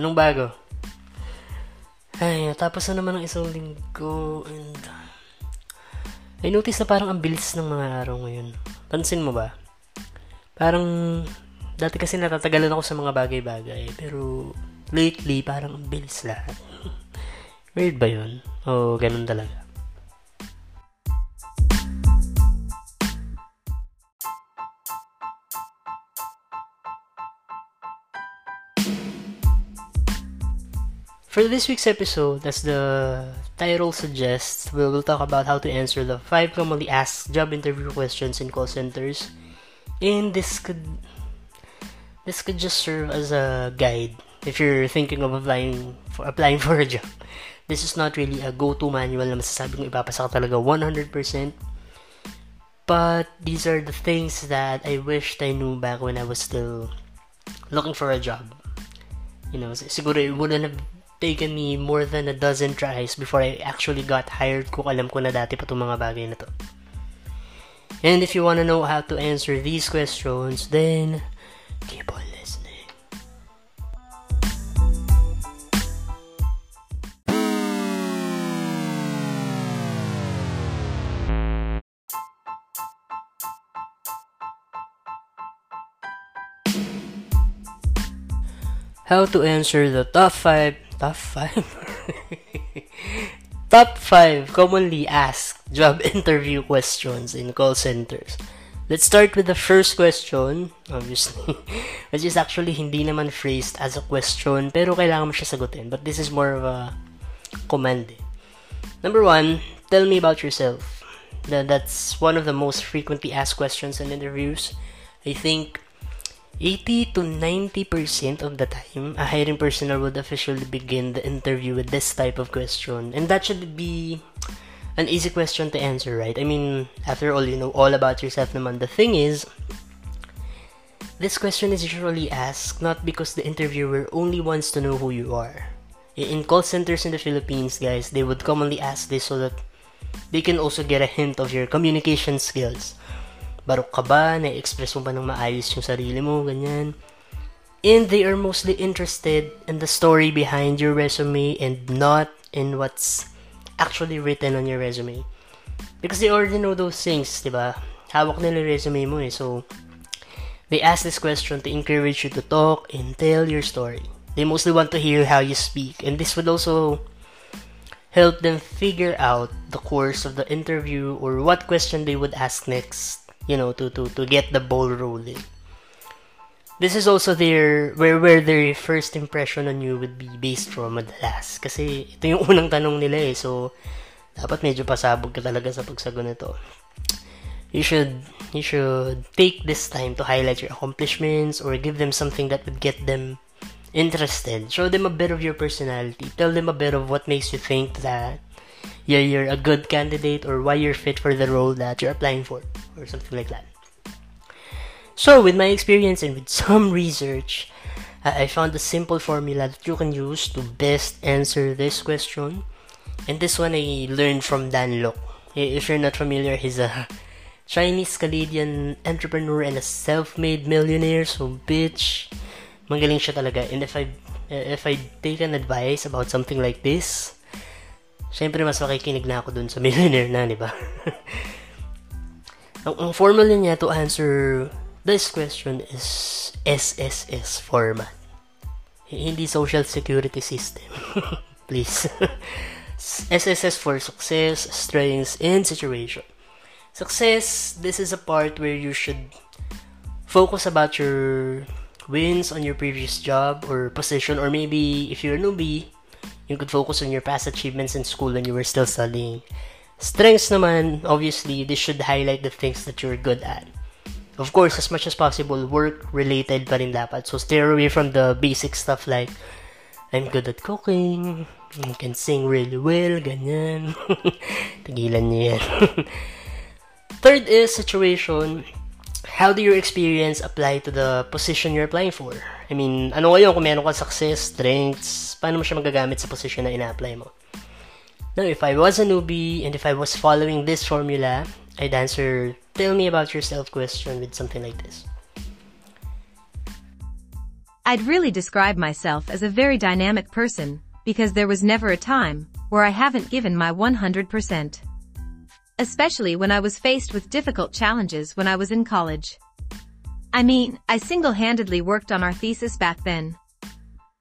Anong bago? Ay, tapos na naman ang isang linggo and uh, I notice na parang ang bilis ng mga araw ngayon. Pansin mo ba? Parang dati kasi natatagalan ako sa mga bagay-bagay pero lately parang ang bilis lahat. Weird ba yun? O ganun talaga? For this week's episode, as the title suggests, we will talk about how to answer the five commonly asked job interview questions in call centers. And this could this could just serve as a guide if you're thinking of applying for applying for a job. This is not really a go-to manual na masasabi ipapasa ka talaga 100%. But these are the things that I wished I knew back when I was still looking for a job. You know, siguro it wouldn't have taken me more than a dozen tries before I actually got hired kung alam ko na dati pa itong mga bagay na to. And if you want to know how to answer these questions, then keep on listening. How to answer the top 5 Top 5? Top 5 commonly asked job interview questions in call centers. Let's start with the first question, obviously, which is actually hindi naman phrased as a question, pero kailangan mo siya sagutin. But this is more of a command. Eh. Number one, tell me about yourself. That's one of the most frequently asked questions in interviews. I think 80 to 90% of the time, a hiring personnel would officially begin the interview with this type of question. And that should be an easy question to answer, right? I mean, after all, you know all about yourself naman. The thing is, this question is usually asked not because the interviewer only wants to know who you are. Eh, in call centers in the Philippines, guys, they would commonly ask this so that they can also get a hint of your communication skills barok ka ba, na-express mo ba ng maayos yung sarili mo, ganyan. And they are mostly interested in the story behind your resume and not in what's actually written on your resume. Because they already know those things, di ba? Hawak nila resume mo eh. So, they ask this question to encourage you to talk and tell your story. They mostly want to hear how you speak. And this would also help them figure out the course of the interview or what question they would ask next you know, to, to, to get the ball rolling. This is also their, where, where their first impression on you would be based from madalas. Kasi ito yung unang tanong nila eh. So, dapat medyo pasabog ka talaga sa pagsagot nito. You should, you should take this time to highlight your accomplishments or give them something that would get them interested. Show them a bit of your personality. Tell them a bit of what makes you think that yeah, you're a good candidate or why you're fit for the role that you're applying for or something like that. So, with my experience and with some research, I found a simple formula that you can use to best answer this question. And this one I learned from Dan Lok. If you're not familiar, he's a Chinese Canadian entrepreneur and a self-made millionaire. So, bitch, magaling siya talaga. And if I if I take an advice about something like this, syempre mas makikinig na ako dun sa millionaire na, di ba? ang, ang formula niya to answer this question is SSS format. Hindi social security system. Please. SSS for success, strengths, and situation. Success, this is a part where you should focus about your wins on your previous job or position or maybe if you're a newbie, you could focus on your past achievements in school when you were still studying. Strengths naman, obviously, this should highlight the things that you're good at. Of course, as much as possible, work-related pa rin dapat. So, steer away from the basic stuff like, I'm good at cooking, I can sing really well, ganyan. Tigilan niyo yan. Third is situation. How do your experience apply to the position you're applying for? I mean, ano ngayon kung meron ka success, strengths, paano mo siya magagamit sa position na ina-apply mo? Now, if I was a newbie and if I was following this formula, I'd answer, tell me about yourself question with something like this. I'd really describe myself as a very dynamic person, because there was never a time where I haven't given my 100%. Especially when I was faced with difficult challenges when I was in college. I mean, I single-handedly worked on our thesis back then.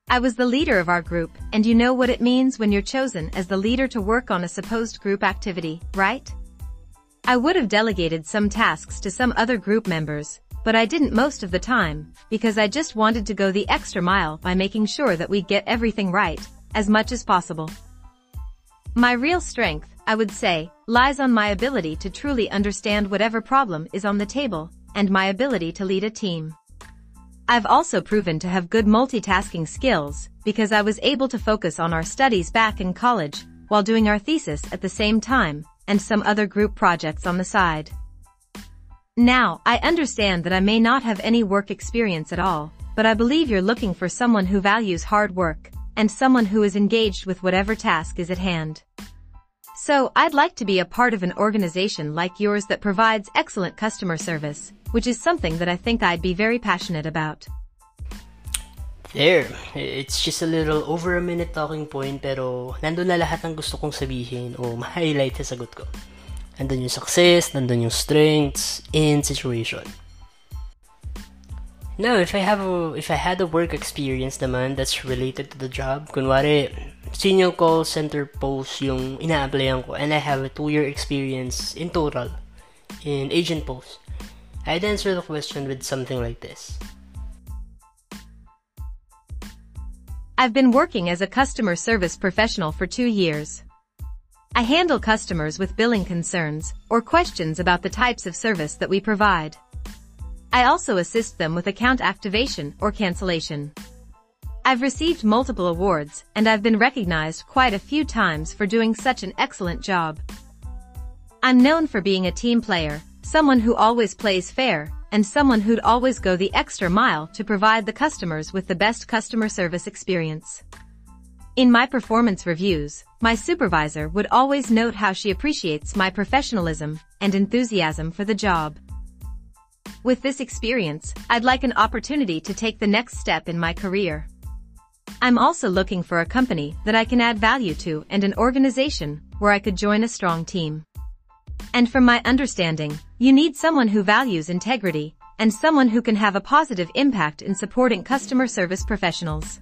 I was the leader of our group, and you know what it means when you're chosen as the leader to work on a supposed group activity, right? I would have delegated some tasks to some other group members, but I didn't most of the time, because I just wanted to go the extra mile by making sure that we get everything right, as much as possible. My real strength, I would say, lies on my ability to truly understand whatever problem is on the table, and my ability to lead a team. I've also proven to have good multitasking skills because I was able to focus on our studies back in college while doing our thesis at the same time and some other group projects on the side. Now, I understand that I may not have any work experience at all, but I believe you're looking for someone who values hard work and someone who is engaged with whatever task is at hand. So, I'd like to be a part of an organization like yours that provides excellent customer service which is something that I think I'd be very passionate about. There, it's just a little over a minute talking point pero nandun na lahat ng gusto kong sabihin o ma-highlight sa sagot ko. Nandun yung success, nandun yung strengths, and situation. Now, if I have a, if I had a work experience naman that's related to the job, kunwari, senior call center post yung ina-applyan ko and I have a two-year experience in total in agent post. I'd answer the question with something like this. I've been working as a customer service professional for two years. I handle customers with billing concerns or questions about the types of service that we provide. I also assist them with account activation or cancellation. I've received multiple awards and I've been recognized quite a few times for doing such an excellent job. I'm known for being a team player someone who always plays fair, and someone who'd always go the extra mile to provide the customers with the best customer service experience. In my performance reviews, my supervisor would always note how she appreciates my professionalism and enthusiasm for the job. With this experience, I'd like an opportunity to take the next step in my career. I'm also looking for a company that I can add value to and an organization where I could join a strong team. And from my understanding, you need someone who values integrity and someone who can have a positive impact in supporting customer service professionals.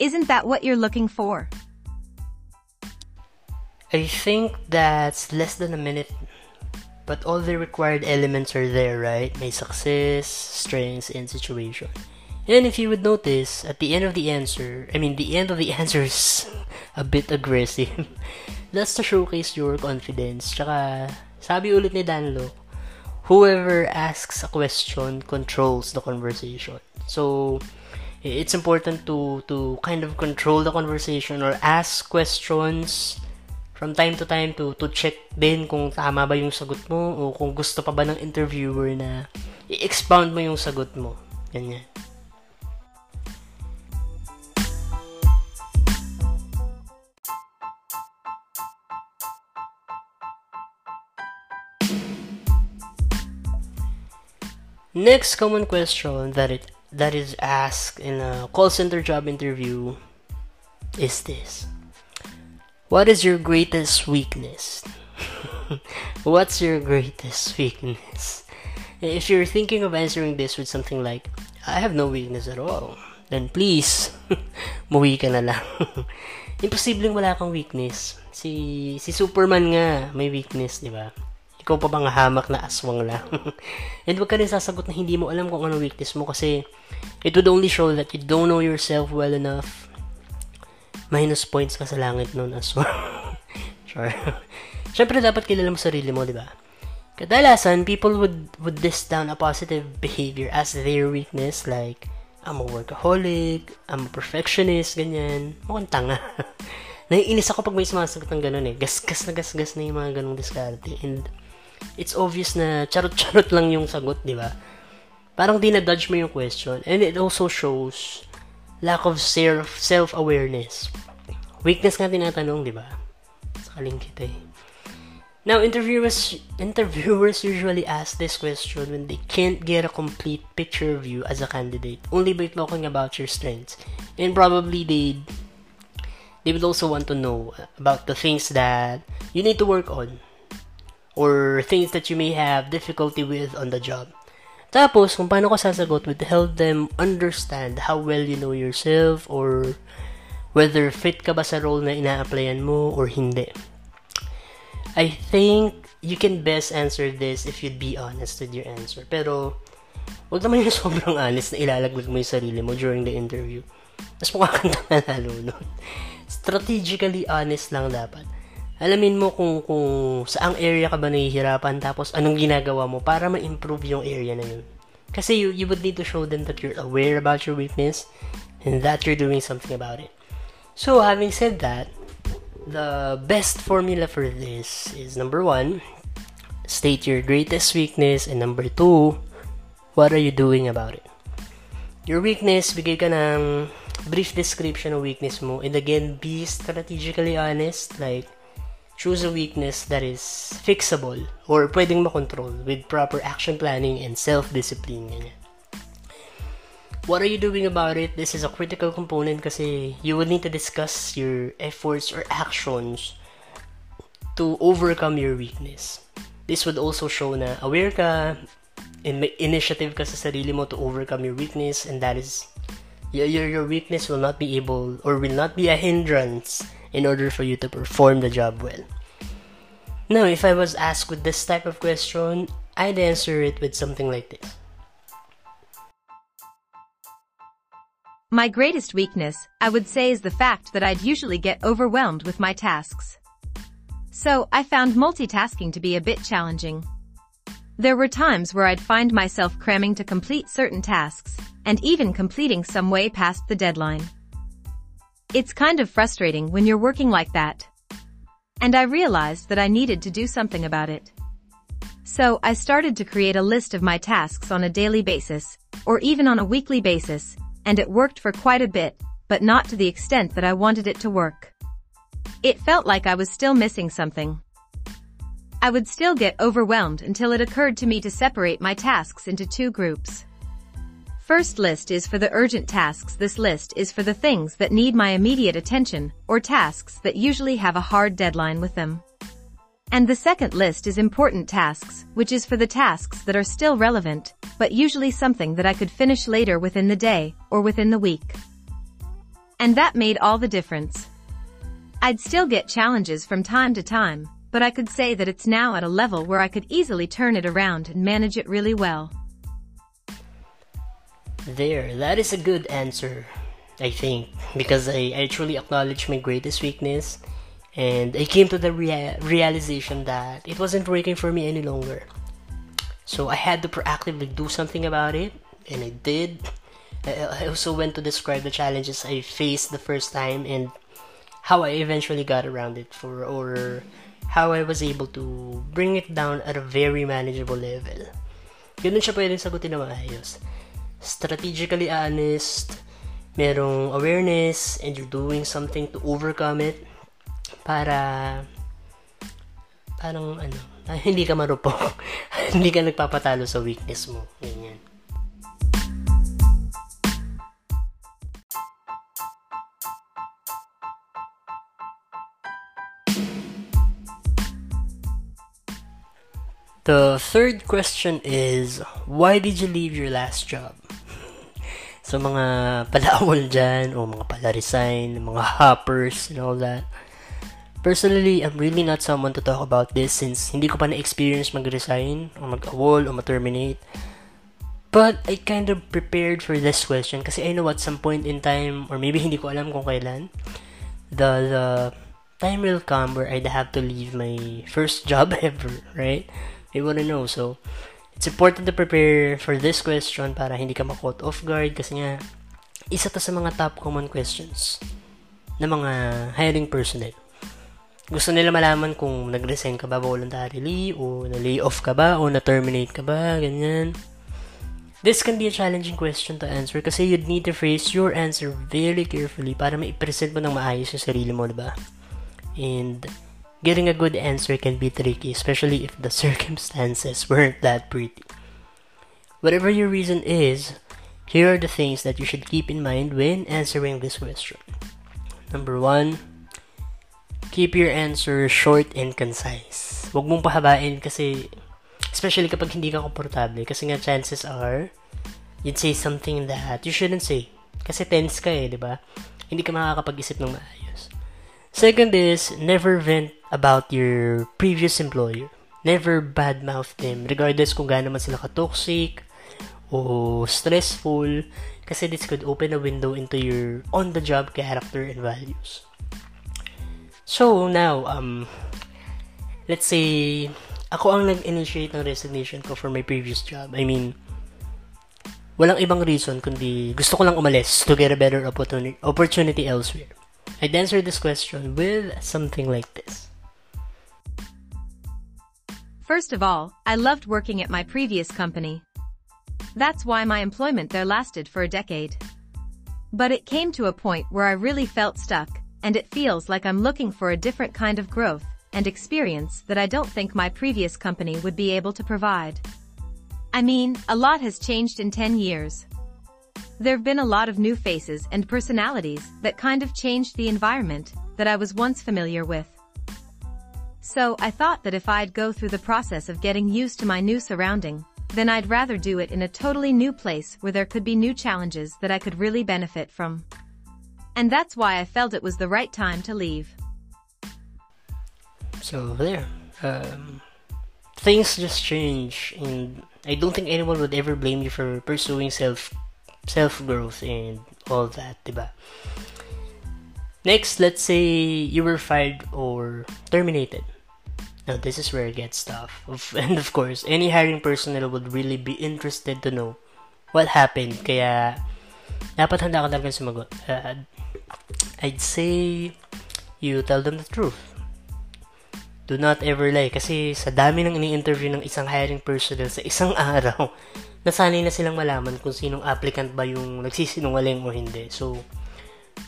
Isn't that what you're looking for? I think that's less than a minute. But all the required elements are there, right? May success, strengths, and situation. And if you would notice, at the end of the answer, I mean, the end of the answer is a bit aggressive. That's to showcase your confidence. Tsaka, sabi ulit ni Danlo, whoever asks a question controls the conversation. So, it's important to to kind of control the conversation or ask questions from time to time to to check din kung tama ba yung sagot mo o kung gusto pa ba ng interviewer na i-expound mo yung sagot mo. Ganyan. Next common question that it that is asked in a call center job interview is this. What is your greatest weakness? What's your greatest weakness? If you're thinking of answering this with something like, I have no weakness at all, then please, muwi ka na lang. Imposibleng wala kang weakness. Si, si Superman nga may weakness, di ba? ikaw pa bang hamak na aswang lang? And wag ka rin sasagot na hindi mo alam kung ano weakness mo kasi it would only show that you don't know yourself well enough. Minus points ka sa langit nun, aswang. sure. Siyempre, dapat kilala mo sarili mo, di ba? Kadalasan, people would, would list down a positive behavior as their weakness, like, I'm a workaholic, I'm a perfectionist, ganyan. Mukhang tanga. Naiinis ako pag may sumasagot ng ganun eh. Gasgas na gasgas na yung mga ganung diskarte. And it's obvious na charot-charot lang yung sagot, di ba? Parang di na-dodge mo yung question. And it also shows lack of self, self-awareness. Weakness nga tinatanong, di ba? Sakaling kita eh. Now, interviewers interviewers usually ask this question when they can't get a complete picture of you as a candidate, only by talking about your strengths. And probably they they would also want to know about the things that you need to work on or things that you may have difficulty with on the job. Tapos, kung paano ka sasagot would help them understand how well you know yourself or whether fit ka ba sa role na ina-applyan mo or hindi. I think you can best answer this if you'd be honest with your answer. Pero, huwag naman yung sobrang honest na ilalaglag mo yung sarili mo during the interview. Mas mukha kang lalo nun. Strategically honest lang dapat. Alamin mo kung, kung saang area ka ba nahihirapan tapos anong ginagawa mo para ma-improve yung area na yun. Kasi you, you would need to show them that you're aware about your weakness and that you're doing something about it. So, having said that, the best formula for this is number one, state your greatest weakness, and number two, what are you doing about it? Your weakness, bigay ka ng brief description of weakness mo, and again, be strategically honest, like, choose a weakness that is fixable or pwedeng makontrol with proper action planning and self-discipline. What are you doing about it? This is a critical component kasi you will need to discuss your efforts or actions to overcome your weakness. This would also show na aware ka may initiative ka sa sarili mo to overcome your weakness and that is your, your weakness will not be able or will not be a hindrance in order for you to perform the job well. Now, if I was asked with this type of question, I'd answer it with something like this. My greatest weakness, I would say is the fact that I'd usually get overwhelmed with my tasks. So, I found multitasking to be a bit challenging. There were times where I'd find myself cramming to complete certain tasks, and even completing some way past the deadline. It's kind of frustrating when you're working like that. And I realized that I needed to do something about it. So I started to create a list of my tasks on a daily basis, or even on a weekly basis, and it worked for quite a bit, but not to the extent that I wanted it to work. It felt like I was still missing something. I would still get overwhelmed until it occurred to me to separate my tasks into two groups. First list is for the urgent tasks. This list is for the things that need my immediate attention, or tasks that usually have a hard deadline with them. And the second list is important tasks, which is for the tasks that are still relevant, but usually something that I could finish later within the day, or within the week. And that made all the difference. I'd still get challenges from time to time, but I could say that it's now at a level where I could easily turn it around and manage it really well. There, that is a good answer, I think, because I I truly acknowledge my greatest weakness and I came to the rea- realization that it wasn't working for me any longer. So I had to proactively do something about it, and I did. I also went to describe the challenges I faced the first time and how I eventually got around it for or how I was able to bring it down at a very manageable level. Ganun siya pwedeng sagutin na maayos. Strategically honest, merong awareness, and you're doing something to overcome it para parang ano, hindi ka marupok. hindi ka nagpapatalo sa weakness mo. Ganyan. The third question is, why did you leave your last job? So, mga palawol dyan, o mga pala-resign, mga hoppers, and all that. Personally, I'm really not someone to talk about this since hindi ko pa na-experience mag-resign, o mag-awol, o ma-terminate. But I kind of prepared for this question kasi I know at some point in time, or maybe hindi ko alam kung kailan, the, the time will come where I'd have to leave my first job ever, right? You wanna know. So, it's important to prepare for this question para hindi ka ma-caught off guard kasi nga, isa to sa mga top common questions ng mga hiring personnel. Gusto nila malaman kung nag-resign ka ba voluntarily o na-lay off ka ba o na-terminate ka ba, ganyan. This can be a challenging question to answer kasi you'd need to phrase your answer very carefully para ma-present mo ng maayos yung sarili mo, diba? And getting a good answer can be tricky, especially if the circumstances weren't that pretty. Whatever your reason is, here are the things that you should keep in mind when answering this question. Number one, keep your answer short and concise. Huwag mong pahabain kasi, especially kapag hindi ka komportable, kasi nga chances are, you'd say something that you shouldn't say. Kasi tense ka eh, di ba? Hindi ka makakapag-isip ng maayos. Second is, never vent about your previous employer. Never badmouth them, regardless kung gaano man sila ka-toxic o stressful, kasi this could open a window into your on-the-job character and values. So, now, um, let's say, ako ang nag-initiate ng resignation ko for my previous job. I mean, walang ibang reason kundi gusto ko lang umalis to get a better opportunity, elsewhere. I'd answer this question with something like this. First of all, I loved working at my previous company. That's why my employment there lasted for a decade. But it came to a point where I really felt stuck, and it feels like I'm looking for a different kind of growth and experience that I don't think my previous company would be able to provide. I mean, a lot has changed in 10 years. There've been a lot of new faces and personalities that kind of changed the environment that I was once familiar with. So I thought that if I'd go through the process of getting used to my new surrounding, then I'd rather do it in a totally new place where there could be new challenges that I could really benefit from. And that's why I felt it was the right time to leave. So there, um, things just change, and I don't think anyone would ever blame you for pursuing self self growth and all that, diba? Next, let's say you were fired or terminated. Now, this is where it gets tough. And of course, any hiring personnel would really be interested to know what happened. Kaya, dapat handa ka talaga sumagot. Uh, I'd say, you tell them the truth. Do not ever lie. Kasi sa dami ng ini-interview ng isang hiring personnel sa isang araw, nasanay na silang malaman kung sinong applicant ba yung nagsisinungaling o hindi. So,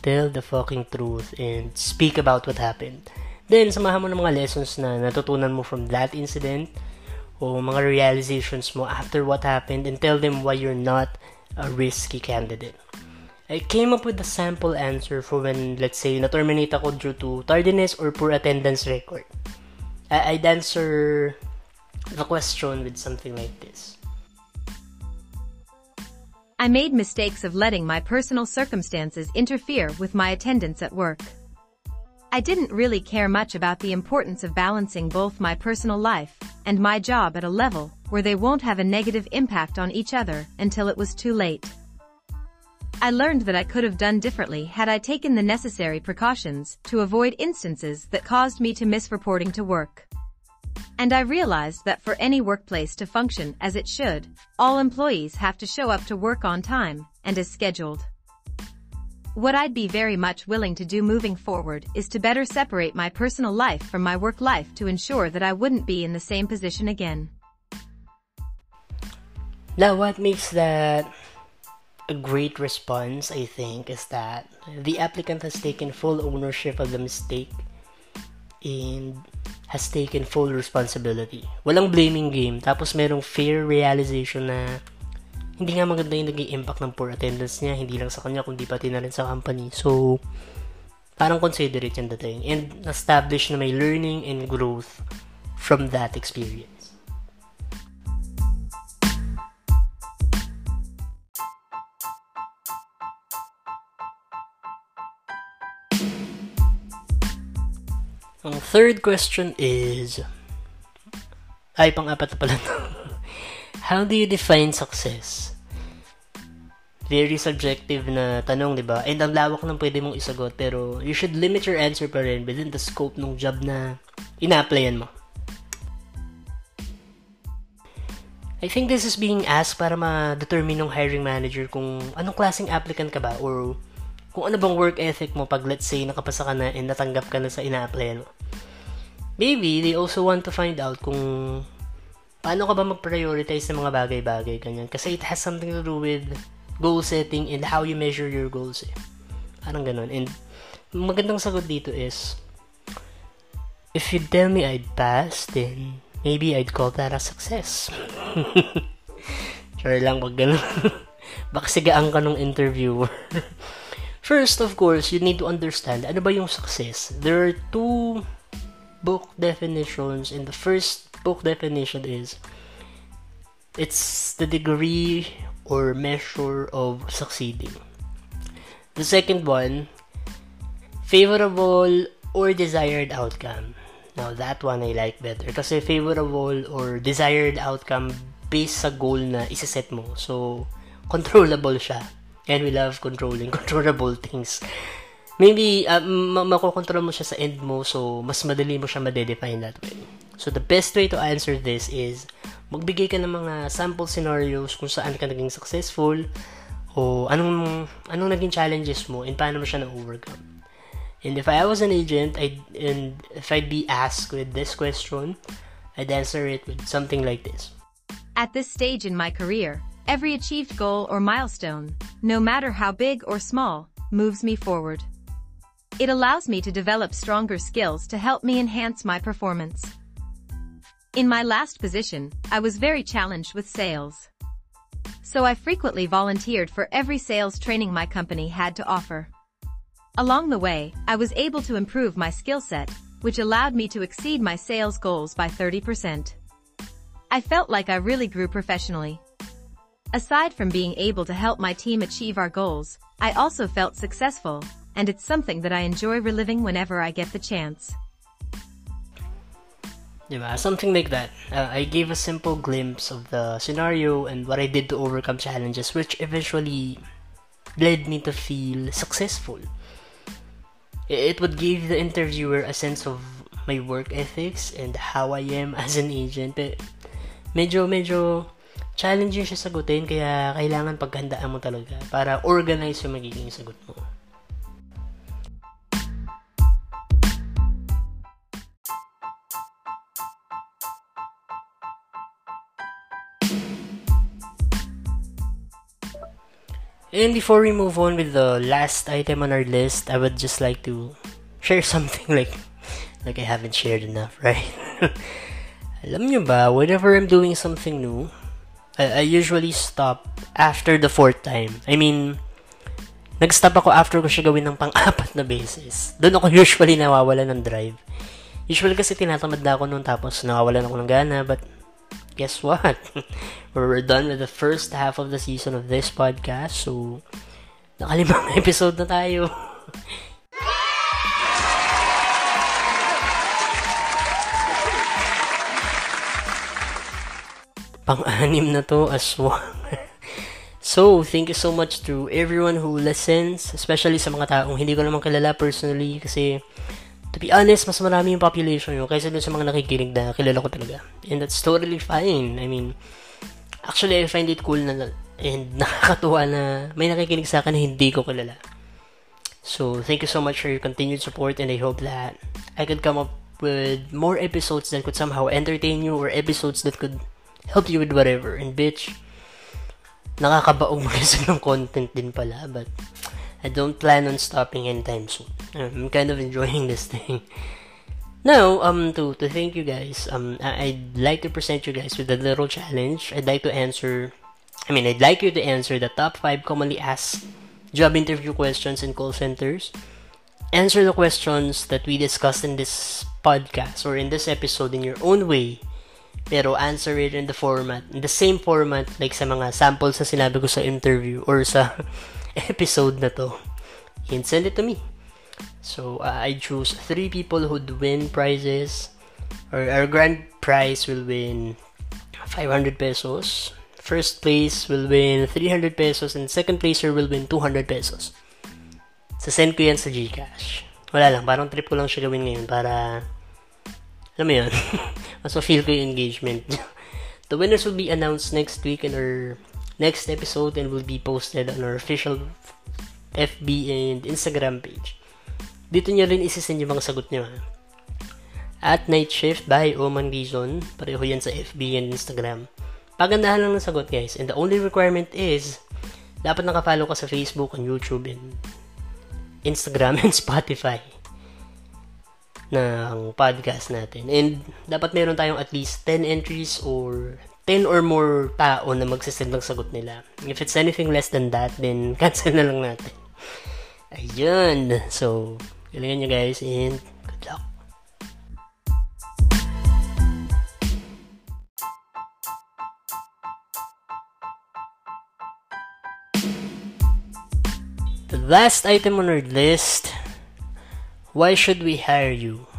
tell the fucking truth and speak about what happened. Then, samahan mo ng mga lessons na natutunan mo from that incident o mga realizations mo after what happened and tell them why you're not a risky candidate. I came up with a sample answer for when, let's say, na-terminate ako due to tardiness or poor attendance record. I'd answer the question with something like this. I made mistakes of letting my personal circumstances interfere with my attendance at work. I didn't really care much about the importance of balancing both my personal life and my job at a level where they won't have a negative impact on each other until it was too late. I learned that I could have done differently had I taken the necessary precautions to avoid instances that caused me to miss reporting to work. And I realized that for any workplace to function as it should, all employees have to show up to work on time and as scheduled. What I'd be very much willing to do moving forward is to better separate my personal life from my work life to ensure that I wouldn't be in the same position again. Now, what makes that a great response, I think, is that the applicant has taken full ownership of the mistake and has taken full responsibility. Walang blaming game, tapos merong fair realization na hindi nga maganda yung naging impact ng poor attendance niya, hindi lang sa kanya, kundi pati na rin sa company. So, parang considerate yung dating. And establish na may learning and growth from that experience. Ang third question is, ay, pang-apat na pala. How do you define success? Very subjective na tanong, di ba? And ang lawak ng pwede mong isagot, pero you should limit your answer pa rin within the scope ng job na ina-applyan mo. I think this is being asked para ma-determine ng hiring manager kung anong klaseng applicant ka ba or kung ano bang work ethic mo pag let's say nakapasa ka na and natanggap ka na sa ina-applyan mo. Maybe they also want to find out kung paano ka ba mag-prioritize ng mga bagay-bagay, ganyan. Kasi it has something to do with goal setting and how you measure your goals eh. Parang ganun. And magandang sagot dito is, if you tell me I'd pass, then maybe I'd call that a success. sure lang, wag ganun. Baka sigaan ka ng interviewer. First, of course, you need to understand ano ba yung success. There are two book definitions, and the first book definition is it's the degree or measure of succeeding. The second one, favorable or desired outcome. Now, that one I like better. Kasi favorable or desired outcome based sa goal na isa-set mo. So, controllable siya. And we love controlling controllable things. Maybe, uh, ma- makokontrol mo siya sa end mo, so mas madali mo siya madedefine that way. So, the best way to answer this is, magbigay ka ng mga sample scenarios kung saan ka naging successful, o anong, anong naging challenges mo, and paano mo siya na-overcome. And if I was an agent, I'd, and if I'd be asked with this question, I'd answer it with something like this. At this stage in my career, every achieved goal or milestone, no matter how big or small, moves me forward. It allows me to develop stronger skills to help me enhance my performance. In my last position, I was very challenged with sales. So I frequently volunteered for every sales training my company had to offer. Along the way, I was able to improve my skill set, which allowed me to exceed my sales goals by 30%. I felt like I really grew professionally. Aside from being able to help my team achieve our goals, I also felt successful and it's something that I enjoy reliving whenever I get the chance. Diba? Something like that. Uh, I gave a simple glimpse of the scenario and what I did to overcome challenges, which eventually led me to feel successful. It would give the interviewer a sense of my work ethics and how I am as an agent. But medyo, medyo challenging siya sagutin, kaya kailangan paghandaan mo talaga para organize yung magiging sagot mo. And before we move on with the last item on our list, I would just like to share something like like I haven't shared enough, right? Alam nyo ba, whenever I'm doing something new, I, I usually stop after the fourth time. I mean, nag-stop ako after ko siya gawin ng pang-apat na beses. Doon ako usually nawawala ng drive. Usually kasi tinatamad na ako noon tapos nawawalan ako ng gana, but guess what? We're done with the first half of the season of this podcast. So, nakalimang episode na tayo. Pang-anim na to, aswang. so, thank you so much to everyone who listens, especially sa mga taong hindi ko naman kilala personally kasi to be honest, mas marami yung population nyo kaysa dun sa mga nakikinig na kilala ko talaga. And that's totally fine. I mean, actually, I find it cool na and nakakatuwa na may nakikinig sa akin na hindi ko kilala. So, thank you so much for your continued support and I hope that I could come up with more episodes that could somehow entertain you or episodes that could help you with whatever. And bitch, nakakabaong mag ng content din pala, but I don't plan on stopping anytime soon. I'm kind of enjoying this thing. Now, um, to, to thank you guys, um, I'd like to present you guys with a little challenge. I'd like to answer, I mean, I'd like you to answer the top 5 commonly asked job interview questions in call centers. Answer the questions that we discussed in this podcast or in this episode in your own way. Pero answer it in the format, in the same format like sa mga samples na sinabi ko sa interview or sa episode na to. And send it to me. So uh, I choose three people who'd win prizes. Or our grand prize will win 500 pesos. First place will win 300 pesos and second placer will win 200 pesos. Sa send ko yan sa GCash. Wala lang, parang trip ko lang siya gawin ngayon para alam mo yun, mas feel ko yung engagement. the winners will be announced next week in our next episode and will be posted on our official FB and Instagram page. Dito nyo rin isisend yung mga sagot nyo. At Night Shift by Oman Gizon. Pareho yan sa FB and Instagram. Pagandahan lang ng sagot guys. And the only requirement is dapat nakafollow ka sa Facebook and YouTube and Instagram and Spotify. ng podcast natin. And dapat meron tayong at least 10 entries or 10 or more tao na magsasend ng sagot nila. If it's anything less than that, then cancel na lang natin. Ayun. So, galingan nyo guys and good luck. The last item on our list, why should we hire you?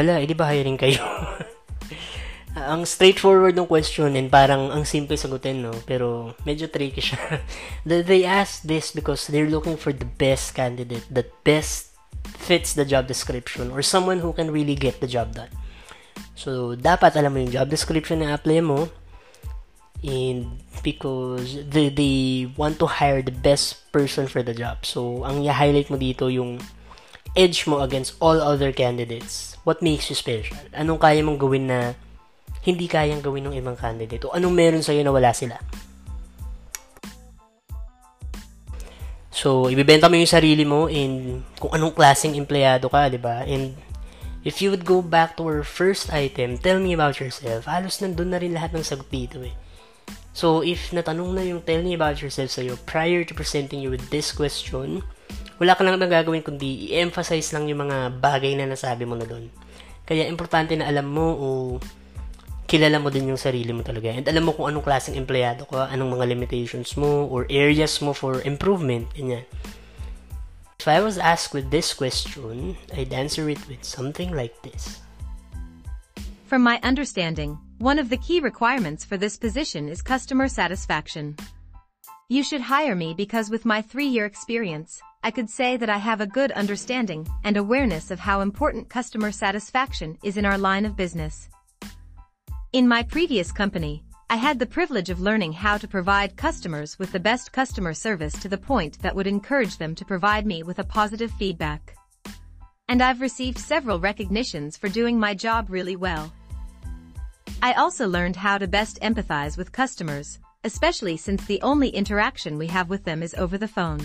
Hala, hindi ba hiring kayo? ang straightforward ng question and parang ang simple sagutin, no? Pero medyo tricky siya. they ask this because they're looking for the best candidate that best fits the job description or someone who can really get the job done. So, dapat alam mo yung job description na apply mo and because they, they want to hire the best person for the job. So, ang i-highlight mo dito yung edge mo against all other candidates. What makes you special? Anong kaya mong gawin na hindi kayang gawin ng ibang candidate? O anong meron sa'yo na wala sila? So, ibibenta mo yung sarili mo in kung anong klaseng empleyado ka, di ba? And if you would go back to our first item, tell me about yourself, halos nandun na rin lahat ng sagot dito eh. So, if natanong na yung tell me about yourself sa'yo prior to presenting you with this question, wala ka lang nang gagawin kundi i-emphasize lang yung mga bagay na nasabi mo na doon. Kaya, importante na alam mo o kilala mo din yung sarili mo talaga. And alam mo kung anong klaseng empleyado ka, anong mga limitations mo, or areas mo for improvement. Ganyan. If I was asked with this question, I'd answer it with something like this. From my understanding, one of the key requirements for this position is customer satisfaction. You should hire me because with my three-year experience, I could say that I have a good understanding and awareness of how important customer satisfaction is in our line of business. In my previous company, I had the privilege of learning how to provide customers with the best customer service to the point that would encourage them to provide me with a positive feedback. And I've received several recognitions for doing my job really well. I also learned how to best empathize with customers, especially since the only interaction we have with them is over the phone.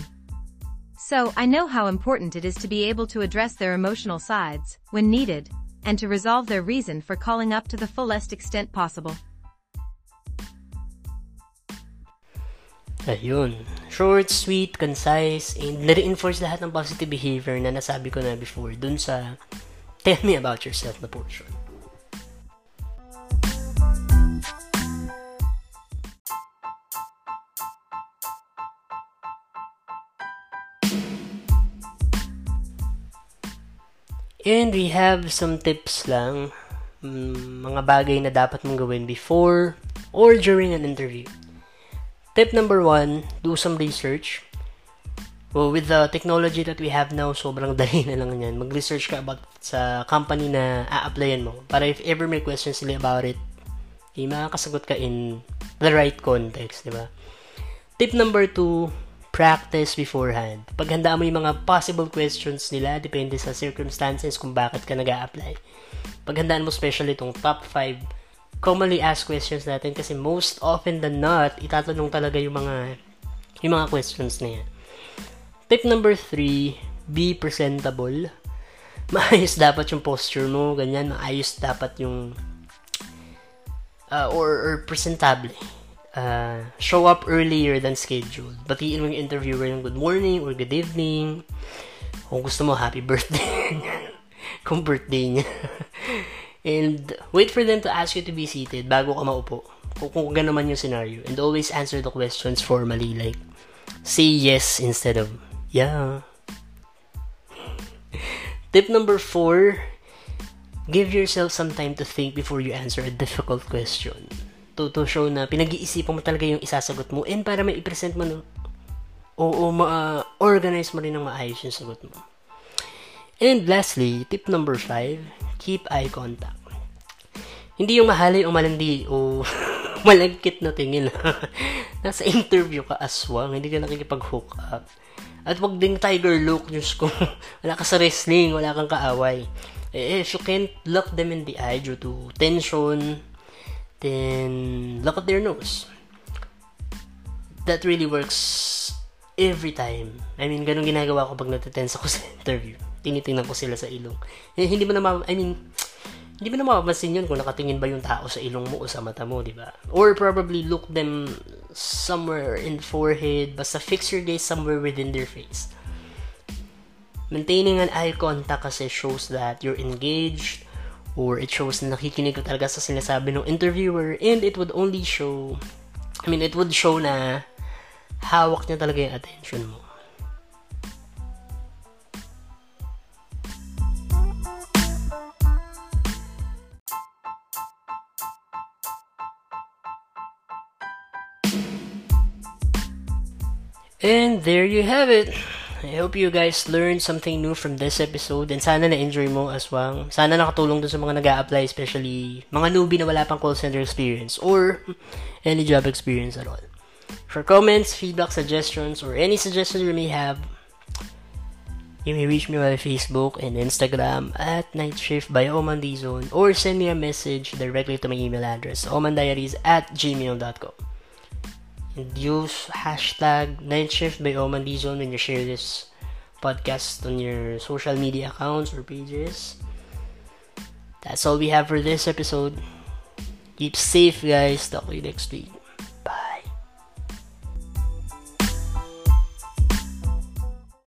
So I know how important it is to be able to address their emotional sides, when needed, and to resolve their reason for calling up to the fullest extent possible. Ayun. Short, sweet, concise, and na-reinforce lahat ng positive behavior na nasabi ko na before dun sa tell me about yourself na portion. And we have some tips lang, mm, mga bagay na dapat mong gawin before or during an interview. Tip number one, do some research. Well, with the technology that we have now, sobrang dali na lang yan. Mag-research ka about sa company na a-applyan mo. Para if ever may questions sila about it, eh, makakasagot ka in the right context, di ba? Tip number two, practice beforehand. Paghandaan mo yung mga possible questions nila, depende sa circumstances kung bakit ka nag apply Paghandaan mo especially itong top 5 commonly asked questions natin kasi most often than not, itatanong talaga yung mga yung mga questions na yan. Tip number 3, be presentable. Maayos dapat yung posture mo, ganyan, maayos dapat yung uh, or, or presentable uh, show up earlier than scheduled. Batiin mo yung interviewer ng good morning or good evening. Kung gusto mo, happy birthday. Kung birthday niya. And wait for them to ask you to be seated bago ka maupo. Kung, kung ganun naman yung scenario. And always answer the questions formally. Like, say yes instead of yeah. Tip number four, give yourself some time to think before you answer a difficult question to, to show na pinag-iisipan mo talaga yung isasagot mo and para may i-present mo no, o, o ma-organize mo rin ng maayos yung sagot mo. And lastly, tip number 5, keep eye contact. Hindi yung mahalay o malandi o malagkit na tingin. Nasa interview ka aswang, hindi ka nakikipag-hook up. At wag ding tiger look, Diyos ko. wala ka sa wrestling, wala kang kaaway. Eh, if you can't look them in the eye due to tension, then look at their nose. That really works every time. I mean, ganun ginagawa ko pag natetense ako sa interview. tinitingnan ko sila sa ilong. Eh, hindi mo na I mean, hindi mo na mapapansin yun kung nakatingin ba yung tao sa ilong mo o sa mata mo, di ba? Or probably look them somewhere in forehead, basta fix your gaze somewhere within their face. Maintaining an eye contact kasi shows that you're engaged or it shows na nakikinig ka talaga sa sinasabi ng interviewer and it would only show I mean, it would show na hawak niya talaga yung attention mo. And there you have it. I hope you guys learned something new from this episode and sana na-enjoy mo as well. Sana nakatulong dun sa mga nag apply especially mga newbie na wala pang call center experience or any job experience at all. For comments, feedback, suggestions, or any suggestions you may have, you may reach me via Facebook and Instagram at Night Shift by Oman Zone or send me a message directly to my email address, omandiaries at gmail.com. Use hashtag Night Shift by Oman Zone when you share this podcast on your social media accounts or pages. That's all we have for this episode. Keep safe, guys. Talk to you next week.